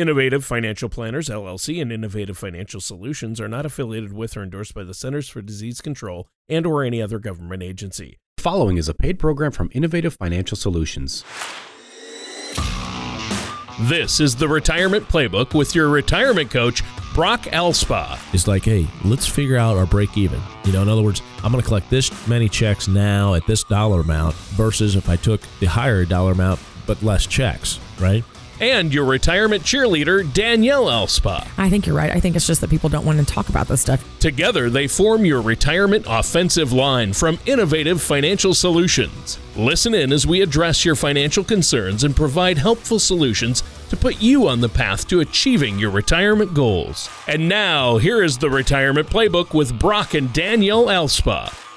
Innovative Financial Planners LLC and Innovative Financial Solutions are not affiliated with or endorsed by the Centers for Disease Control and or any other government agency. Following is a paid program from Innovative Financial Solutions. This is the Retirement Playbook with your retirement coach, Brock Elspa. It's like, hey, let's figure out our break even. You know, in other words, I'm going to collect this many checks now at this dollar amount versus if I took the higher dollar amount but less checks, right? And your retirement cheerleader, Danielle Elspa. I think you're right. I think it's just that people don't want to talk about this stuff. Together, they form your retirement offensive line from Innovative Financial Solutions. Listen in as we address your financial concerns and provide helpful solutions to put you on the path to achieving your retirement goals. And now, here is the Retirement Playbook with Brock and Danielle Elspa.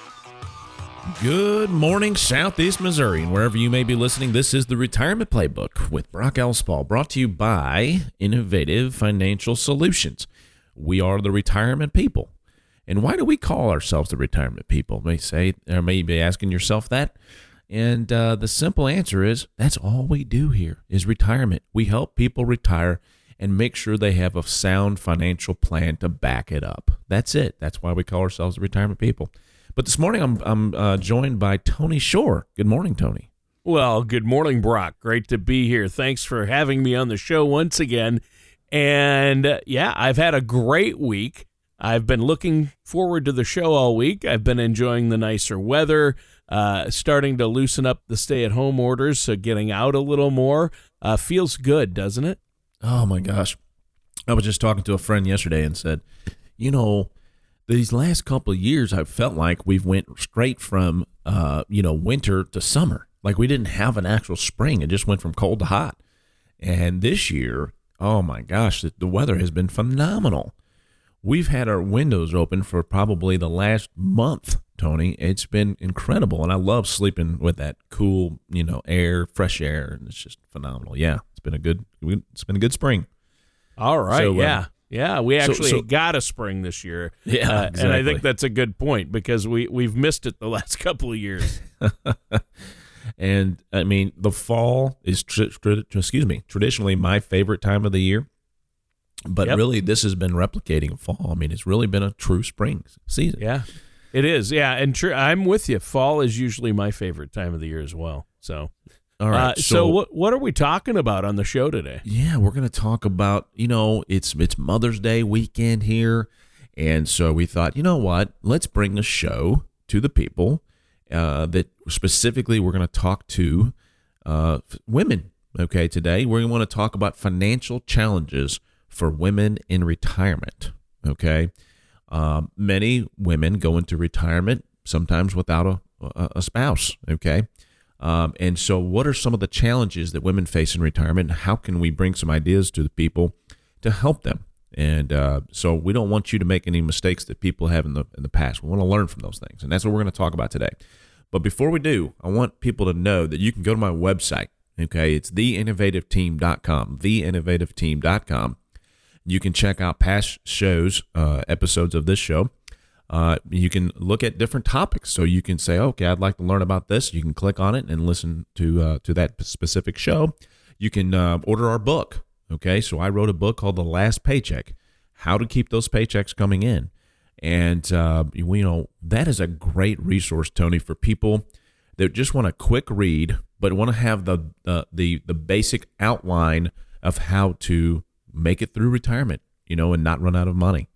Good morning, Southeast Missouri, and wherever you may be listening, this is the Retirement Playbook with Brock Elspall, brought to you by Innovative Financial Solutions. We are the retirement people. And why do we call ourselves the retirement people? May say, or may be asking yourself that. And uh, the simple answer is that's all we do here is retirement. We help people retire and make sure they have a sound financial plan to back it up. That's it. That's why we call ourselves the retirement people. But this morning I'm I'm uh, joined by Tony Shore. Good morning, Tony. Well, good morning, Brock. Great to be here. Thanks for having me on the show once again. And uh, yeah, I've had a great week. I've been looking forward to the show all week. I've been enjoying the nicer weather, uh, starting to loosen up the stay at home orders, so getting out a little more. Uh, feels good, doesn't it? Oh my gosh. I was just talking to a friend yesterday and said, you know, these last couple of years, I felt like we've went straight from uh, you know winter to summer. Like we didn't have an actual spring; it just went from cold to hot. And this year, oh my gosh, the, the weather has been phenomenal. We've had our windows open for probably the last month, Tony. It's been incredible, and I love sleeping with that cool, you know, air, fresh air, and it's just phenomenal. Yeah, it's been a good, it's been a good spring. All right, so, uh, yeah. We actually so, so, got a spring this year. Yeah, uh, exactly. and I think that's a good point because we we've missed it the last couple of years. and I mean, the fall is tr- tr- excuse me, traditionally my favorite time of the year. But yep. really, this has been replicating fall. I mean, it's really been a true spring season. Yeah, it is. Yeah, and tr- I'm with you. Fall is usually my favorite time of the year as well. So all right. Uh, so, so, what what are we talking about on the show today? Yeah, we're going to talk about you know it's it's Mother's Day weekend here, and so we thought you know what let's bring a show to the people uh, that specifically we're going to talk to uh, women. Okay, today we're going to want to talk about financial challenges for women in retirement. Okay, um, many women go into retirement sometimes without a, a, a spouse. Okay. Um, and so, what are some of the challenges that women face in retirement? How can we bring some ideas to the people to help them? And uh, so, we don't want you to make any mistakes that people have in the in the past. We want to learn from those things, and that's what we're going to talk about today. But before we do, I want people to know that you can go to my website. Okay, it's theinnovativeteam.com. Theinnovativeteam.com. You can check out past shows, uh, episodes of this show uh, you can look at different topics. So you can say, okay, I'd like to learn about this. You can click on it and listen to uh, to that specific show. You can uh, order our book. Okay, so I wrote a book called The Last Paycheck: How to Keep Those Paychecks Coming In, and uh, you know that is a great resource, Tony, for people that just want a quick read but want to have the the the basic outline of how to make it through retirement, you know, and not run out of money.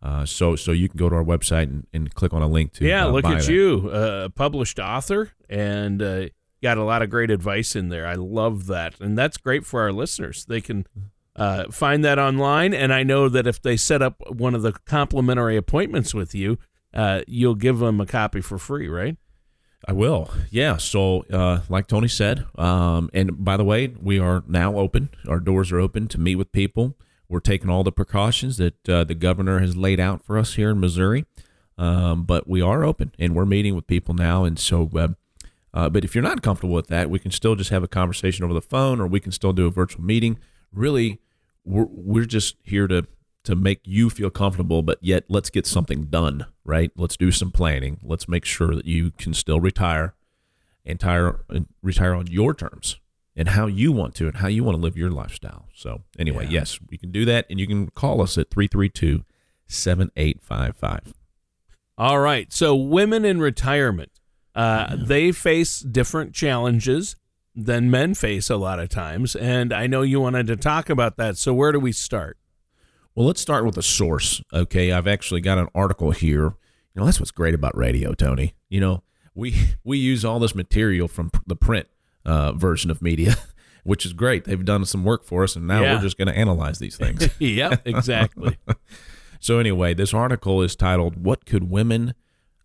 Uh, so so you can go to our website and, and click on a link to yeah uh, look at that. you uh, a published author and uh, got a lot of great advice in there i love that and that's great for our listeners they can uh, find that online and i know that if they set up one of the complimentary appointments with you uh, you'll give them a copy for free right I will. Yeah. So, uh, like Tony said, um, and by the way, we are now open. Our doors are open to meet with people. We're taking all the precautions that uh, the governor has laid out for us here in Missouri. Um, but we are open and we're meeting with people now. And so, uh, uh, but if you're not comfortable with that, we can still just have a conversation over the phone or we can still do a virtual meeting. Really, we're, we're just here to, to make you feel comfortable, but yet let's get something done, right? Let's do some planning. Let's make sure that you can still retire and retire, retire on your terms and how you want to and how you want to live your lifestyle. So, anyway, Yeah. yes, you can do that. And you can call us at 332 7855. All right. So, women in retirement, uh, they face different challenges than men face a lot of times. And I know you wanted to talk about that. So, where do we start? Well, let's start with a source. Okay, I've actually got an article here. You know, that's what's great about radio, Tony. You know, we we use all this material from the print uh, version of media, which is great. They've done some work for us, and now Yeah. we're just going to analyze these things. yep, exactly. so anyway, this article is titled "What Could Women,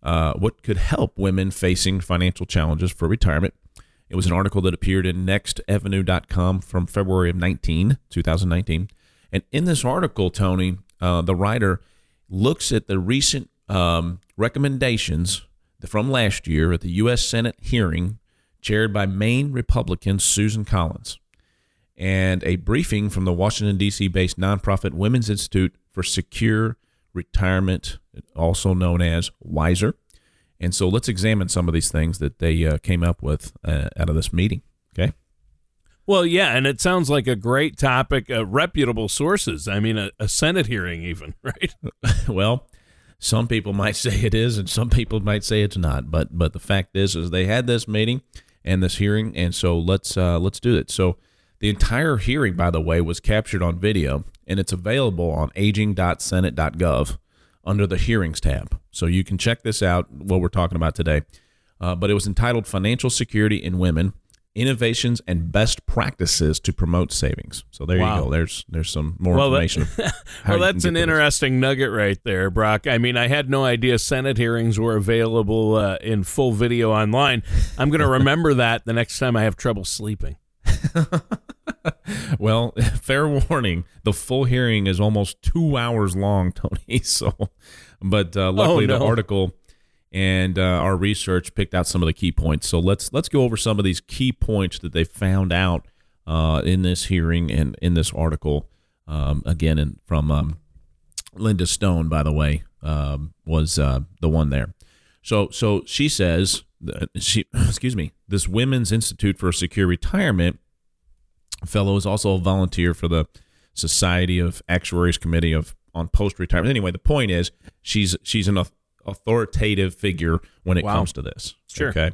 uh, What Could Help Women Facing Financial Challenges for Retirement." It was an article that appeared in NextAvenue.com from February of 19, 2019. And in this article, Tony, uh, the writer looks at the recent um, recommendations from last year at the U.S. Senate hearing chaired by Maine Republican Susan Collins and a briefing from the Washington, D.C. based nonprofit Women's Institute for Secure Retirement, also known as WISER. And so let's examine some of these things that they uh, came up with uh, out of this meeting. Okay. Well, yeah. And it sounds like a great topic, uh, reputable sources. I mean, a, a Senate hearing, even, right? well, some people might say it is, and some people might say it's not. But but the fact is, is they had this meeting and this hearing, and so let's uh, let's do it. So the entire hearing, by the way, was captured on video, and it's available on aging.senate.gov under the hearings tab. So you can check this out. What we're talking about today, uh, but it was entitled "Financial Security in Women." Innovations and best practices to promote savings. So there Wow. you go. There's there's some more Well, information. how well, that's an get to this. interesting nugget right there, Brock. I mean, I had no idea Senate hearings were available uh, in full video online. I'm going to remember that the next time I have trouble sleeping. Well, fair warning: the full hearing is almost two hours long, Tony. So, but uh, luckily Oh, no. the article and uh, our research picked out some of the key points. So let's let's go over some of these key points that they found out uh, in this hearing and in this article. Um, again, and from um, Linda Stone, by the way, um, was uh, the one there. So, so she says, she excuse me, this Women's Institute for Secure Retirement fellow is also a volunteer for the Society of Actuaries Committee of on Post Retirement. Anyway, the point is she's she's an authoritative figure when it Wow. comes to this. Sure. Okay.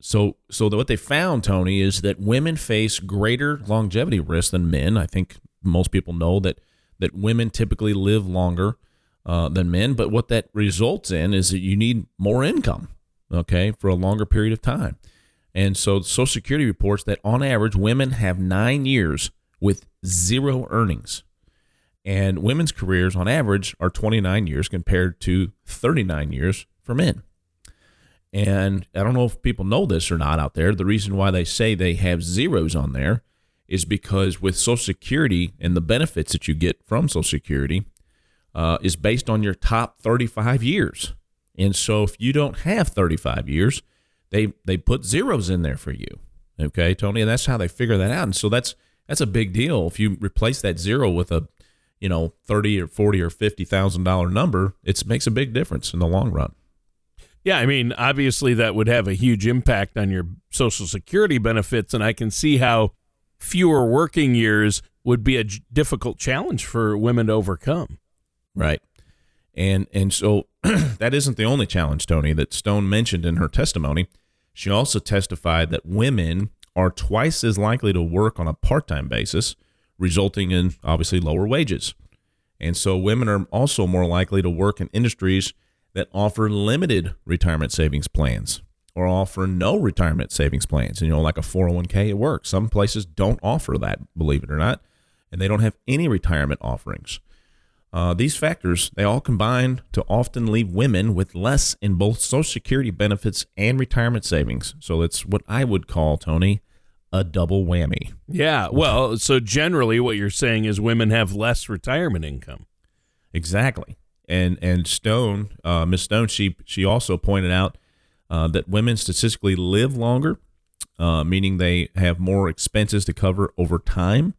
So so what they found, Tony, is that women face greater longevity risk than men. I think most people know that that women typically live longer uh, than men, but what that results in is that you need more income, okay, for a longer period of time. And so Social Security reports that on average, women have nine years with zero earnings. And women's careers on average are 29 years compared to 39 years for men. And I don't know if people know this or not out there. The reason why they say they have zeros on there is because with Social Security and the benefits that you get from Social Security uh, is based on your top 35 years. And so if you don't have 35 years, they they put zeros in there for you. Okay, Tony, and that's how they figure that out. And so that's that's a big deal. If you replace that zero with a you know thirty or forty or fifty thousand dollar number, it makes a big difference in the long run. Yeah, I mean, obviously that would have a huge impact on your Social Security benefits, and I can see how fewer working years would be a j- difficult challenge for women to overcome. Right. And and so that isn't the only challenge, Tony, that Stone mentioned in her testimony. She also testified that women are twice as likely to work on a part-time basis, resulting in obviously lower wages. And so women are also more likely to work in industries that offer limited retirement savings plans or offer no retirement savings plans. You know, like a 401k at work. Some places don't offer that, believe it or not, and they don't have any retirement offerings. Uh, these factors, they all combine to often leave women with less in both Social Security benefits and retirement savings. So it's what I would call, Tony, a double whammy. Yeah, well, so generally what you're saying is women have less retirement income. Exactly. And and Stone, uh, Miss Stone, she she also pointed out uh, that women statistically live longer, uh, meaning they have more expenses to cover over time.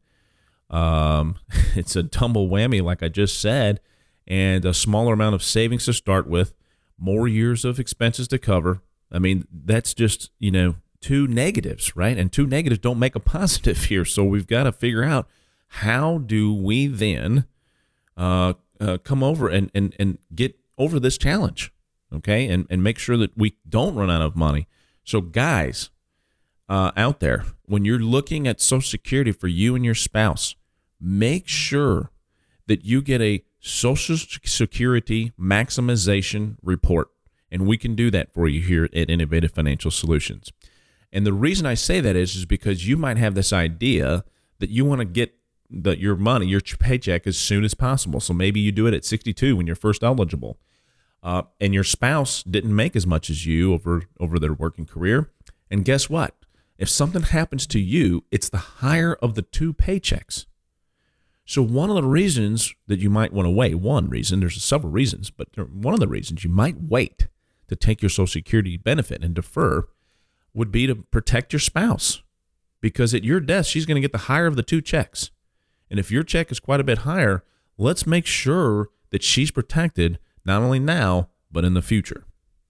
Um, it's a tumble whammy, like I just said, and a smaller amount of savings to start with, more years of expenses to cover. I mean, that's just you know two negatives, right? And two negatives don't make a positive here. So we've got to figure out how do we then uh, uh, come over and, and, and get over this challenge, okay? And, and make sure that we don't run out of money. So, guys uh, out there, when you're looking at Social Security for you and your spouse, make sure that you get a Social Security maximization report. And we can do that for you here at Innovative Financial Solutions. And the reason I say that is, is because you might have this idea that you want to get the, your money, your paycheck, as soon as possible. So maybe you do it at 62 when you're first eligible, uh, and your spouse didn't make as much as you over over their working career. And guess what? If something happens to you, it's the higher of the two paychecks. So one of the reasons that you might want to wait, one reason, there's several reasons, but one of the reasons you might wait to take your Social Security benefit and defer would be to protect your spouse. Because at your death, she's going to get the higher of the two checks. And if your check is quite a bit higher, let's make sure that she's protected not only now, but in the future.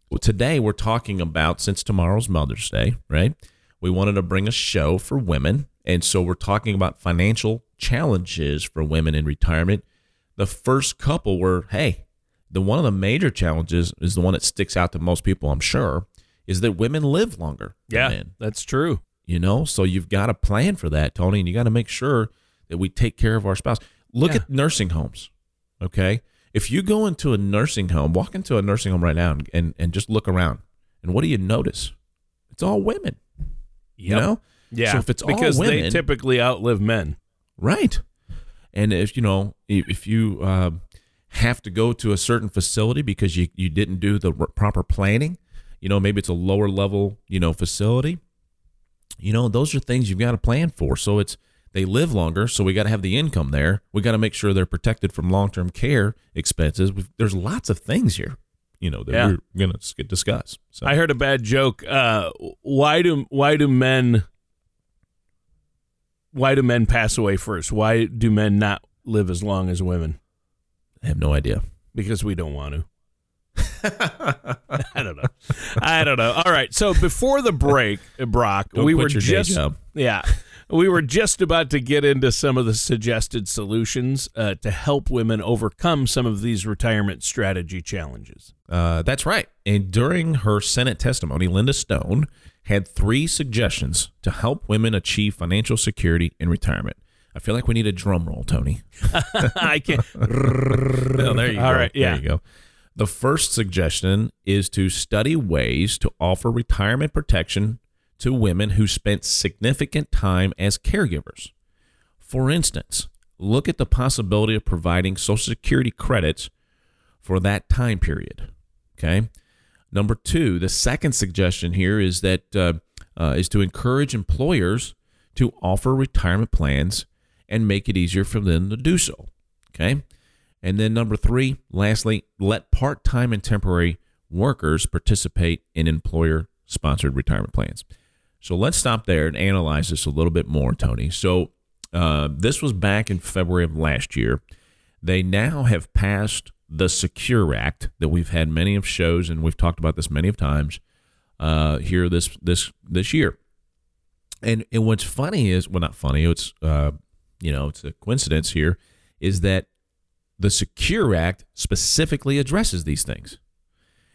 Well, today we're talking about, since tomorrow's Mother's Day, right? We wanted to bring a show for women. And so we're talking about financial challenges for women in retirement. The first couple were, hey, the one of the major challenges is the one that sticks out to most people, I'm sure, is that women live longer. Yeah, men, that's true. You know, so you've got to plan for that, Tony, and you got to make sure that we take care of our spouse. Look Yeah. at nursing homes. Okay. If you go into a nursing home, walk into a nursing home right now and, and, and just look around, and what do you notice? It's all women. You know? Yeah, So if it's all because they typically outlive men. Right. And if you know, if if you uh, have to go to a certain facility because you, you didn't do the r- proper planning, you know, maybe it's a lower level, you know, facility. You know, those are things you've got to plan for. So it's they live longer, so we got to have the income there. We got to make sure they're protected from long term care expenses. We've, there's lots of things here, you know, that Yeah. we're going to discuss. So I heard a bad joke. Uh, why do why do men why do men pass away first? Why do men not live as long as women? I have no idea. Because we don't want to. I don't know. I don't know. All right. So before the break, Brock, Don't we were just yeah, we were just about to get into some of the suggested solutions uh, to help women overcome some of these retirement strategy challenges. Uh, that's right. And during her Senate testimony, Linda Stone had three suggestions to help women achieve financial security in retirement. I feel like we need a drum roll, Tony. I can't. Oh, there you All go. right, yeah. There you go. The first suggestion is to study ways to offer retirement protection to women who spent significant time as caregivers. For instance, look at the possibility of providing Social Security credits for that time period. Okay. Number two, the second suggestion here is that uh, uh, is to encourage employers to offer retirement plans and make it easier for them to do so. Okay. And then number three, lastly, let part time and temporary workers participate in employer sponsored retirement plans. So let's stop there and analyze this a little bit more, Tony. So uh, this was back in February of last year. They now have passed the Secure Act that we've had many of shows and we've talked about this many of times uh, here this this this year. And and what's funny is well not funny it's uh, you know it's a coincidence here is that the Secure Act specifically addresses these things.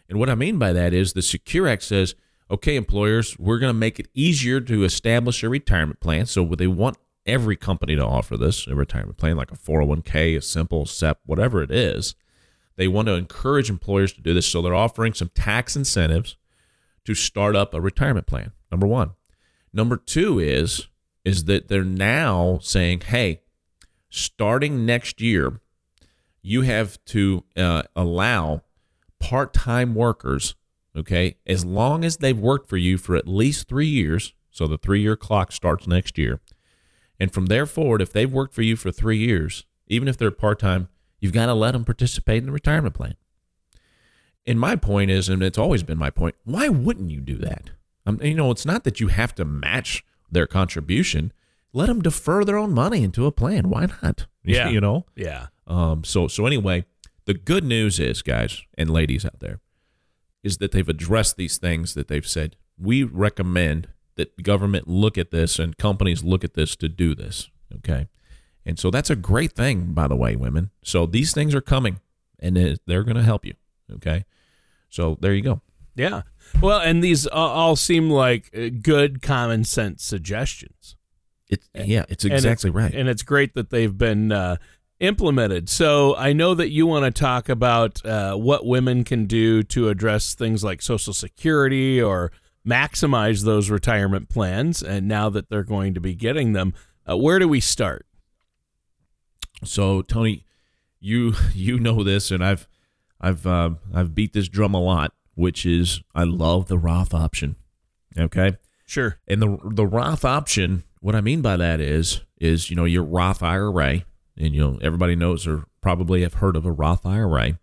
And what I mean by that is the Secure Act says, okay, employers, we're going to make it easier to establish a retirement plan. So they want every company to offer this, a retirement plan, like a 401k, a simple SEP, whatever it is. They want to encourage employers to do this. So they're offering some tax incentives to start up a retirement plan. Number one. Number two is is that they're now saying, hey, starting next year, you have to uh, allow part-time workers, okay, as long as they've worked for you for at least three years. So the three-year clock starts next year, and from there forward, if they've worked for you for three years, even if they're part-time, you've got to let them participate in the retirement plan. And my point is, and it's always been my point, why wouldn't you do that? Um, you know, it's not that you have to match their contribution. Let them defer their own money into a plan. Why not? Yeah. you know. Yeah. Um, so so anyway, the good news is, guys and ladies out there, is that they've addressed these things that they've said. We recommend that government look at this and companies look at this to do this. Okay. And so that's a great thing, by the way, women. So these things are coming and they're going to help you. Okay. So there you go. Yeah. Well, and these all seem like uh, good common sense suggestions. It's yeah, it's exactly and right. And it's great that they've been uh, implemented. So I know that you want to talk about uh, what women can do to address things like Social Security or maximize those retirement plans. And now that they're going to be getting them, uh, where do we start? So Tony, you you know this, and I've I've uh, I've beat this drum a lot, which is I love the Roth option. Okay, sure. And the the Roth option, what I mean by that is is you know your Roth IRA, and you know everybody knows or probably have heard of a Roth IRA.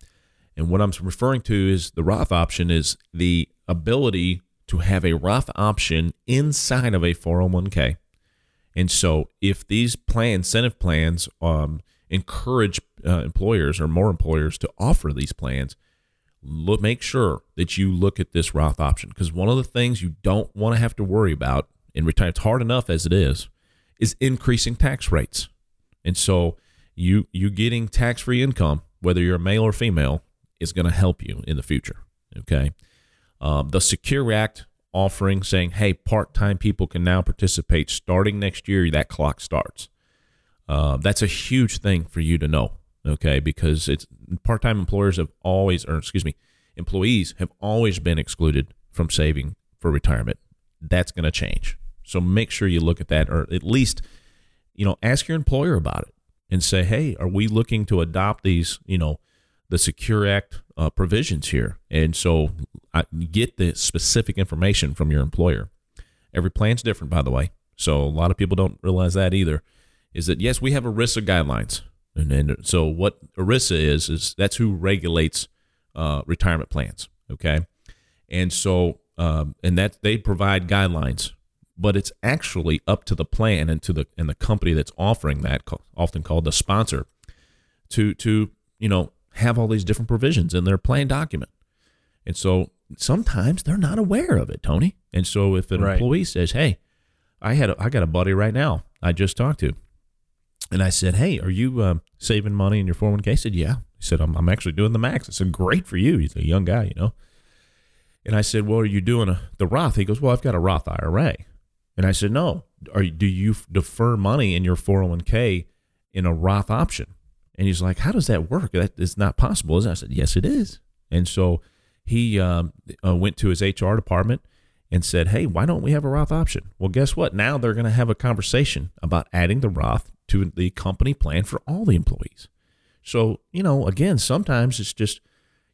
And what I'm referring to is the Roth option is the ability to have a Roth option inside of a 401k. And so, if these plan incentive plans um, encourage uh, employers or more employers to offer these plans, look, make sure that you look at this Roth option because one of the things you don't want to have to worry about in retirement, it's hard enough as it is, is increasing tax rates. And so, you you getting tax free income, whether you're a male or female, is going to help you in the future. Okay, um, the Secure Act offering saying, hey, part time people can now participate starting next year. That clock starts. Uh, that's a huge thing for you to know, okay? Because it's part-time employers have always, or excuse me, employees have always been excluded from saving for retirement. That's going to change. So make sure you look at that, or at least, you know, ask your employer about it and say, hey, are we looking to adopt these, you know, the Secure Act uh, provisions here? And so I, get the specific information from your employer. Every plan's different, by the way. So a lot of people don't realize that either is that yes, we have ERISA guidelines, and, and so what ERISA is is that's who regulates uh, retirement plans. Okay, and so um, and that they provide guidelines, but it's actually up to the plan and to the and the company that's offering that, often called the sponsor, to to you know have all these different provisions in their plan document, and so sometimes they're not aware of it, Tony. And so if an right. employee says, "Hey," I had a, I got a buddy right now I just talked to and I said, Hey, are you uh, saving money in your 401k? He said, Yeah. He said, I'm, I'm actually doing the max. I said, Great for you. He's a young guy, you know. And I said, Well, are you doing a, the Roth? He goes, Well, I've got a Roth IRA. And I said, No. Are do you defer money in your 401k in a Roth option? And he's like, How does that work? That is not possible. Is I said, Yes, it is. And so he um, uh, went to his HR department and said, Hey, why don't we have a Roth option? Well, guess what? Now they're going to have a conversation about adding the Roth to the company plan for all the employees. So, you know, again, sometimes it's just,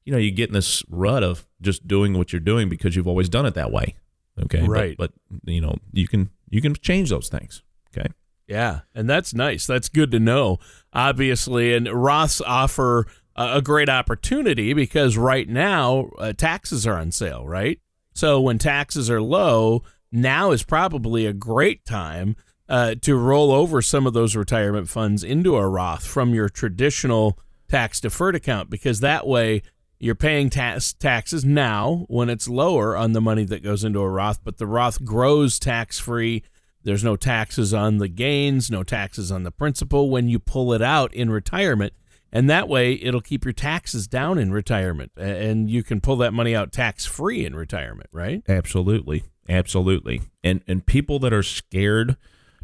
you know, you get in this rut of just doing what you're doing because you've always done it that way. Okay. Right. But, but you know, you can you can change those things. Okay. Yeah, and that's nice. That's good to know. Obviously, and Roths offer a great opportunity because right now uh, taxes are on sale, right? So when taxes are low, now is probably a great time uh, to roll over some of those retirement funds into a Roth from your traditional tax deferred account because that way you're paying tax taxes now when it's lower on the money that goes into a Roth, but the Roth grows tax free. There's no taxes on the gains, no taxes on the principal when you pull it out in retirement. And that way it'll keep your taxes down in retirement and you can pull that money out tax free in retirement, right? Absolutely. Absolutely. And and people that are scared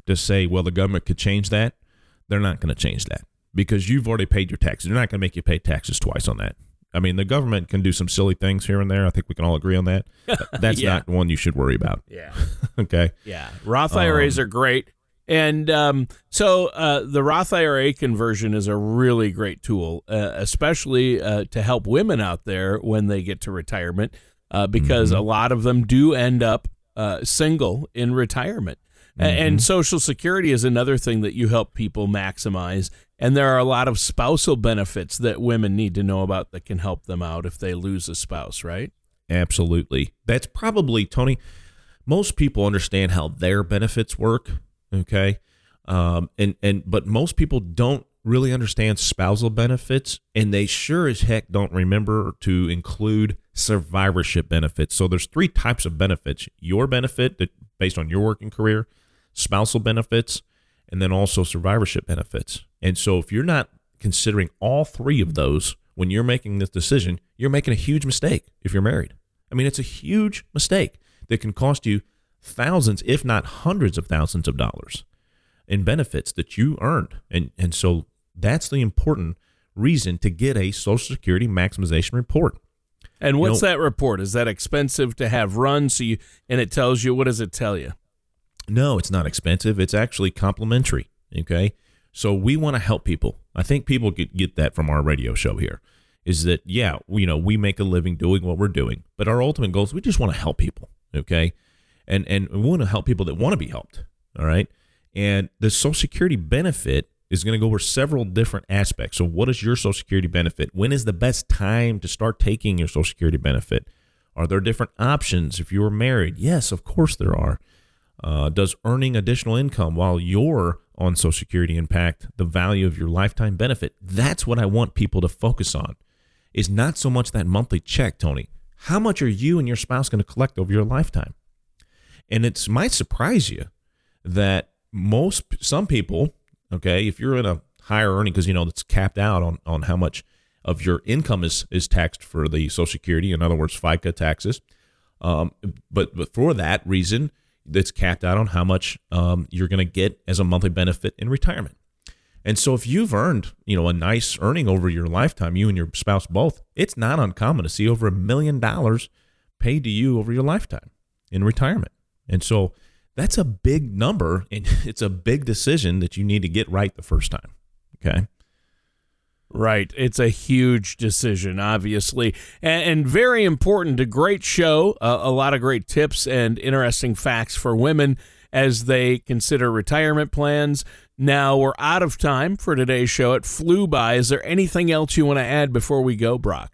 to say, well, the government could change that, they're not going to change that because you've already paid your taxes. They're not going to make you pay taxes twice on that. I mean, the government can do some silly things here and there. I think we can all agree on that. That's yeah. not one you should worry about. Yeah. okay. Yeah. Roth IRAs um, are great. And um, so uh, the Roth IRA conversion is a really great tool, uh, especially uh, to help women out there when they get to retirement, uh, because mm-hmm. a lot of them do end up uh, single in retirement. Mm-hmm. And Social Security is another thing that you help people maximize. And there are a lot of spousal benefits that women need to know about that can help them out if they lose a spouse, right? Absolutely. That's probably, Tony, most people understand how their benefits work. Okay. Um, and, and, but most people don't really understand spousal benefits and they sure as heck don't remember to include survivorship benefits. So there's three types of benefits your benefit that based on your working career, spousal benefits, and then also survivorship benefits. And so if you're not considering all three of those when you're making this decision, you're making a huge mistake if you're married. I mean, it's a huge mistake that can cost you thousands, if not hundreds of thousands of dollars in benefits that you earned. And and so that's the important reason to get a Social Security maximization report. And what's You know- that report? Is that expensive to have run? So you and it tells you what does it tell you? No, it's not expensive. It's actually complimentary. Okay. So we want to help people. I think people get, get that from our radio show here is that, yeah, you know, we make a living doing what we're doing, but our ultimate goal is we just want to help people. Okay. And, and we want to help people that want to be helped. All right. And the Social Security benefit is going to go over several different aspects. So, what is your Social Security benefit? When is the best time to start taking your Social Security benefit? Are there different options if you are married? Yes, of course there are. Uh, does earning additional income while you're on Social Security impact the value of your lifetime benefit? That's what I want people to focus on. Is not so much that monthly check, Tony. How much are you and your spouse going to collect over your lifetime? And it might surprise you that most some people, okay, if you're in a higher earning, because you know it's capped out on on how much of your income is is taxed for the Social Security. In other words, FICA taxes. Um, but but for that reason, that's capped out on how much um, you're going to get as a monthly benefit in retirement. And so if you've earned, you know, a nice earning over your lifetime, you and your spouse both, it's not uncommon to see over a million dollars paid to you over your lifetime in retirement. And so that's a big number and it's a big decision that you need to get right the first time. Okay. Right. It's a huge decision, obviously, and, and very important. A great show, uh, a lot of great tips and interesting facts for women as they consider retirement plans. Now, we're out of time for today's show. It flew by. Is there anything else you want to add before we go, Brock?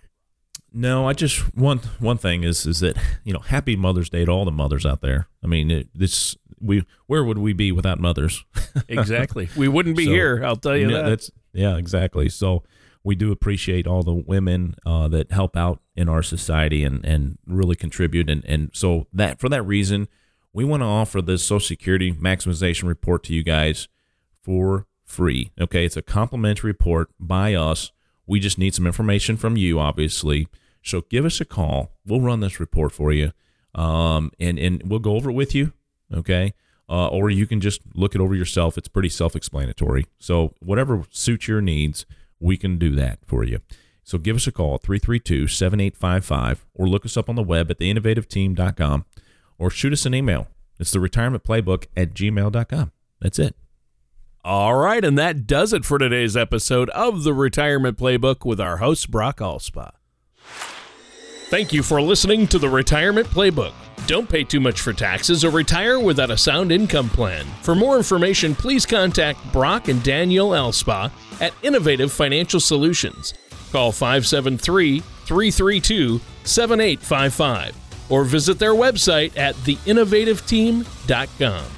No, I just one one thing is is that you know Happy Mother's Day to all the mothers out there. I mean, it, this we where would we be without mothers? Exactly. we wouldn't be So, here, I'll tell you yeah, that. That's yeah, exactly. So we do appreciate all the women uh, that help out in our society and and really contribute. And and so that for that reason, we want to offer this Social Security maximization report to you guys for free. Okay, it's a complimentary report by us. We just need some information from you, obviously. So give us a call. We'll run this report for you, um, and and we'll go over it with you. Okay, uh, or you can just look it over yourself. It's pretty self-explanatory. So whatever suits your needs, we can do that for you. So give us a call at 332-7855 or look us up on the web at theinnovativeteam.com or shoot us an email. It's the retirement playbook at gmail.com. That's it. All right, and that does it for today's episode of the Retirement Playbook with our host, Brock Allspa. Thank you for listening to the Retirement Playbook. Don't pay too much for taxes or retire without a sound income plan. For more information, please contact Brock and Daniel Elspa at Innovative Financial Solutions. Call 573 332 7855 or visit their website at theinnovativeteam.com.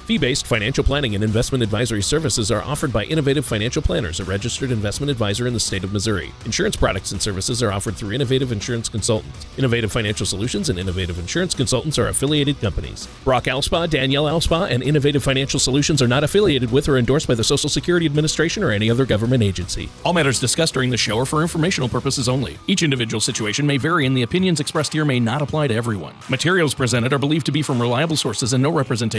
Fee based financial planning and investment advisory services are offered by Innovative Financial Planners, a registered investment advisor in the state of Missouri. Insurance products and services are offered through Innovative Insurance Consultants. Innovative Financial Solutions and Innovative Insurance Consultants are affiliated companies. Brock Alspa, Danielle Alspa, and Innovative Financial Solutions are not affiliated with or endorsed by the Social Security Administration or any other government agency. All matters discussed during the show are for informational purposes only. Each individual situation may vary, and the opinions expressed here may not apply to everyone. Materials presented are believed to be from reliable sources, and no